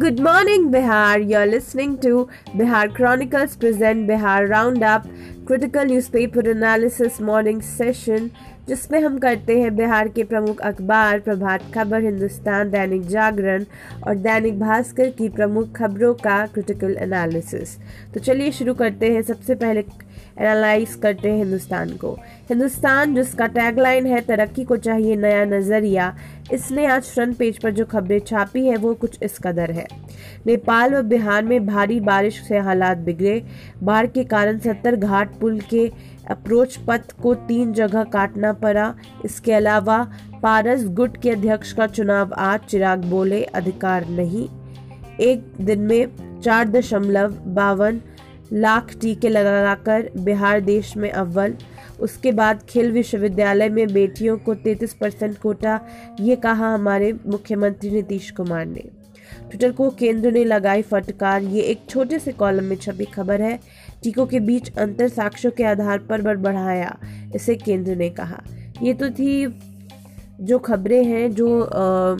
Good morning, Bihar. You're listening to Bihar Chronicles present Bihar Roundup, critical newspaper analysis morning session जिसमें हम करते हैं बिहार के प्रमुख अखबार, प्रभात खबर, हिंदुस्तान, दैनिक जागरण और दैनिक भास्कर की प्रमुख खबरों का क्रिटिकल एनालिसिस तो चलिए शुरू करते हैं। सबसे पहले एनालाइज करते हैं हिंदुस्तान को। हिंदुस्तान, जिसका टैगलाइन है, तरक्की को चाहिए नया नज़रिया। इसने आज फ्रंट पेज पर जो खबरें छापी है, वो कुछ इस कदर है। नेपाल व बिहार में भारी बारिश से हालात बिगड़े। बाढ़ के कारण सत्तर घाट पुल के अप्रोच पथ को तीन जगह काटना पड़ा। इसके अलावा पारस गुट के अध्यक्ष का चुनाव आज चिराग बोले अधिकार नहीं। एक दिन में चार दशमलव बावन लाख टीके लगाकर बिहार देश में अव्वल। उसके बाद खेल विश्वविद्यालय में बेटियों को 33 परसेंट कोटा, ये कहा हमारे मुख्यमंत्री नीतीश कुमार ने। ट्विटर को केंद्र ने लगाई फटकार। ये एक छोटे से कॉलम में छपी खबर है। टीकों के बीच अंतर साक्ष्यों के आधार पर बढ़ाया इसे केंद्र ने कहा। ये तो थी जो खबरें हैं जो आ,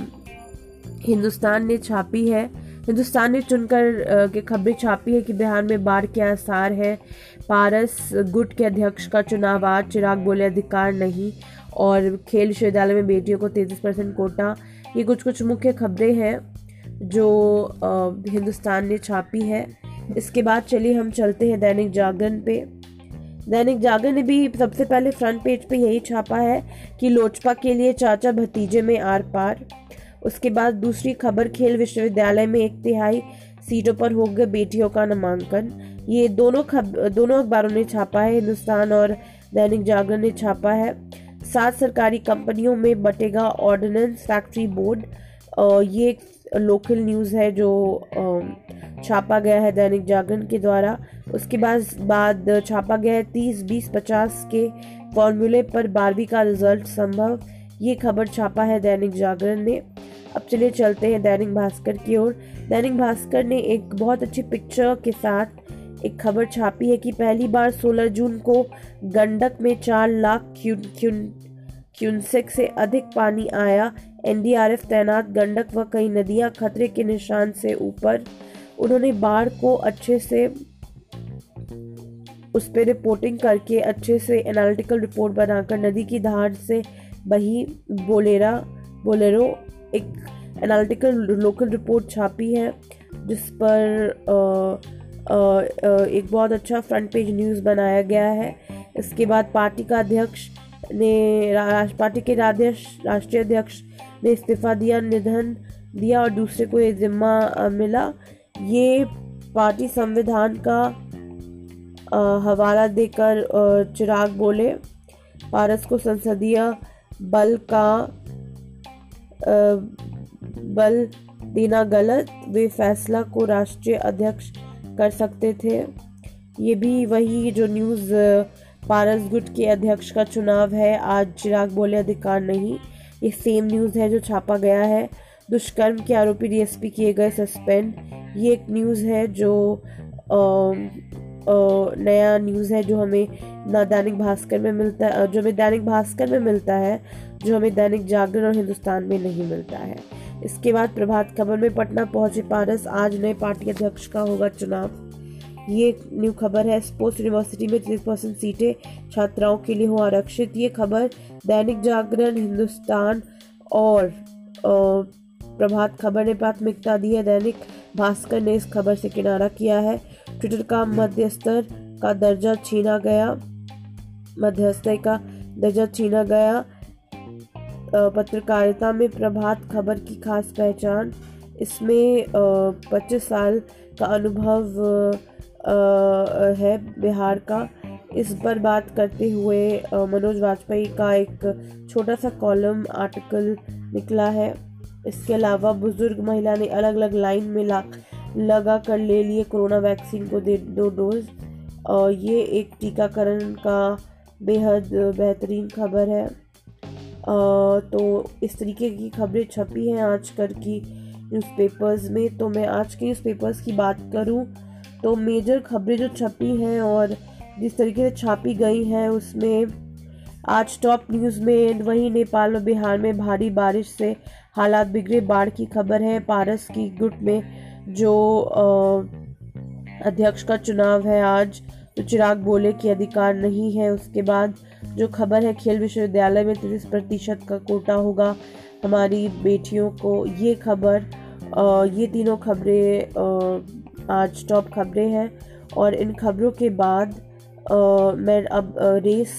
हिंदुस्तान ने छापी है। हिंदुस्तान ने चुनकर के खबरें छापी है कि बिहार में बाढ़ के आसार है। पारस गुट के अध्यक्ष का चुनाव आज चिराग बोले अधिकार नहीं। और खेल विश्वविद्यालय में बेटियों को तैतीस परसेंट कोटा। ये कुछ कुछ मुख्य खबरें हैं। जो हिंदुस्तान ने छापी है। इसके बाद चलिए हम चलते हैं दैनिक जागरण पे। दैनिक जागरण ने भी सबसे पहले फ्रंट पेज पे यही छापा है कि लोजपा के लिए चाचा भतीजे में आर पार। उसके बाद दूसरी खबर, खेल विश्वविद्यालय में एक तिहाई सीटों पर हो गए बेटियों का नामांकन। ये दोनों खब, दोनों अखबारों ने छापा है, हिंदुस्तान और दैनिक जागरण ने छापा है। सात सरकारी कंपनियों में बटेगा ऑर्डिनेंस, फैक्ट्री बोर्ड। ये एक लोकल न्यूज़ है जो छापा गया है दैनिक जागरण के द्वारा। उसके बाद बाद छापा गया है तीस, बीस, पचास के फॉर्मूले पर बारहवीं का रिज़ल्ट संभव। ये खबर छापा है दैनिक जागरण ने। अब चलिए चलते हैं दैनिक भास्कर की ओर। दैनिक भास्कर ने एक बहुत अच्छी पिक्चर के साथ एक खबर छापी है कि पहली बार 16 जून को गंडक में चार लाख क्यून क्यून क्यूनसेक से अधिक पानी आया। एनडीआरएफ तैनात गंडक व कई नदियाँ खतरे के निशान से ऊपर। उन्होंने बाढ़ को अच्छे से उस पर रिपोर्टिंग करके अच्छे से एनालिटिकल रिपोर्ट बनाकर नदी की धार से बही बोलेरा बोलेरो एक एनालिटिकल लोकल रिपोर्ट छापी है जिस पर आ, आ, आ, एक बहुत अच्छा फ्रंट पेज न्यूज़ बनाया गया है। इसके बाद पार्टी का अध्यक्ष ने पार्टी के राष्ट्रीय अध्यक्ष ने इस्तीफा दिया, निधन दिया और दूसरे को ये जिम्मा मिला। ये पार्टी संविधान का हवाला देकर चिराग बोले, पारस को संसदीय बल का बल देना गलत, वे फैसला को राष्ट्रीय अध्यक्ष कर सकते थे। ये भी वही जो न्यूज़, पारस गुट के अध्यक्ष का चुनाव है, आज चिराग बोले, अधिकार नहीं। ये सेम न्यूज़ है जो छापा गया है। दुष्कर्म के आरोपी डीएसपी किए गए सस्पेंड ये एक न्यूज़ है जो आ, आ, नया न्यूज़ है जो हमें ना दैनिक भास्कर में मिलता है जो हमें दैनिक भास्कर में मिलता है जो हमें दैनिक जागरण और हिंदुस्तान में नहीं मिलता है। इसके बाद प्रभात खबर में पटना पहुँचे पारस। आज नए पार्टी अध्यक्ष का होगा चुनाव। ये न्यू खबर है। स्पोर्ट्स यूनिवर्सिटी में तीस परसेंट सीटें छात्राओं के लिए हो आरक्षित। ये खबर दैनिक जागरण, हिंदुस्तान और प्रभात खबर ने प्राथमिकता दी है। दैनिक भास्कर ने इस खबर से किनारा किया है। ट्विटर का मध्यस्तर का दर्जा छीना गया। मध्यस्थ का दर्जा छीना गया। पत्रकारिता में प्रभात खबर की खास पहचान। इसमें पच्चीस साल का अनुभव है बिहार का। इस पर बात करते हुए मनोज वाजपेयी का एक छोटा सा कॉलम आर्टिकल निकला है। इसके अलावा बुज़ुर्ग महिला ने अलग अलग लाइन में ला, लगा कर ले लिए कोरोना वैक्सीन को दे, दो डोज और ये एक टीकाकरण का बेहद बेहतरीन खबर है। तो इस तरीके की खबरें छपी हैं आजकल की न्यूज़पेपर्स में। तो मैं आज के न्यूज़पेपर्स की बात करूँ तो मेजर खबरें जो छपी हैं और जिस तरीके से छापी गई है, उसमें आज टॉप न्यूज़ में वहीं नेपाल और बिहार में भारी बारिश से हालात बिगड़े। बाढ़ की खबर है, पारस की गुट में जो अध्यक्ष का चुनाव है आज तो चिराग बोले कि अधिकार नहीं है। उसके बाद जो खबर है, खेल विश्वविद्यालय में तीस प्रतिशत का कोटा होगा। हमारी बेटियों को ये खबर ये तीनों खबरें आज टॉप खबरें हैं और इन खबरों के बाद मैं अब रेस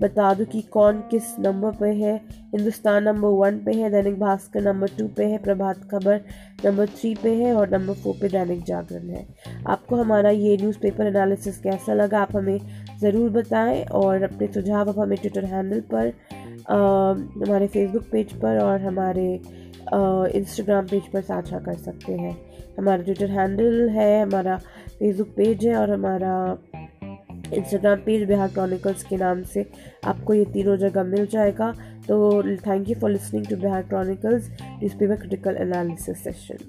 बता दूँ कि कौन किस नंबर पे है। हिंदुस्तान नंबर वन पे है दैनिक भास्कर नंबर टू पे है प्रभात खबर नंबर थ्री पे है और नंबर फोर पे दैनिक जागरण है। आपको हमारा ये न्यूज़पेपर एनालिसिस कैसा लगा आप हमें ज़रूर बताएँ और अपने सुझाव आप हमें ट्विटर हैंडल पर आ, हमारे फेसबुक पेज पर और हमारे इंस्टाग्राम पेज पर साझा कर सकते हैं। हमारा ट्विटर हैंडल है हमारा फेसबुक पेज है और हमारा इंस्टाग्राम पेज बिहार क्रॉनिकल्स के नाम से आपको ये तीनों जगह मिल जाएगा। तो thank you for listening to Bihar Chronicles newspaper critical analysis session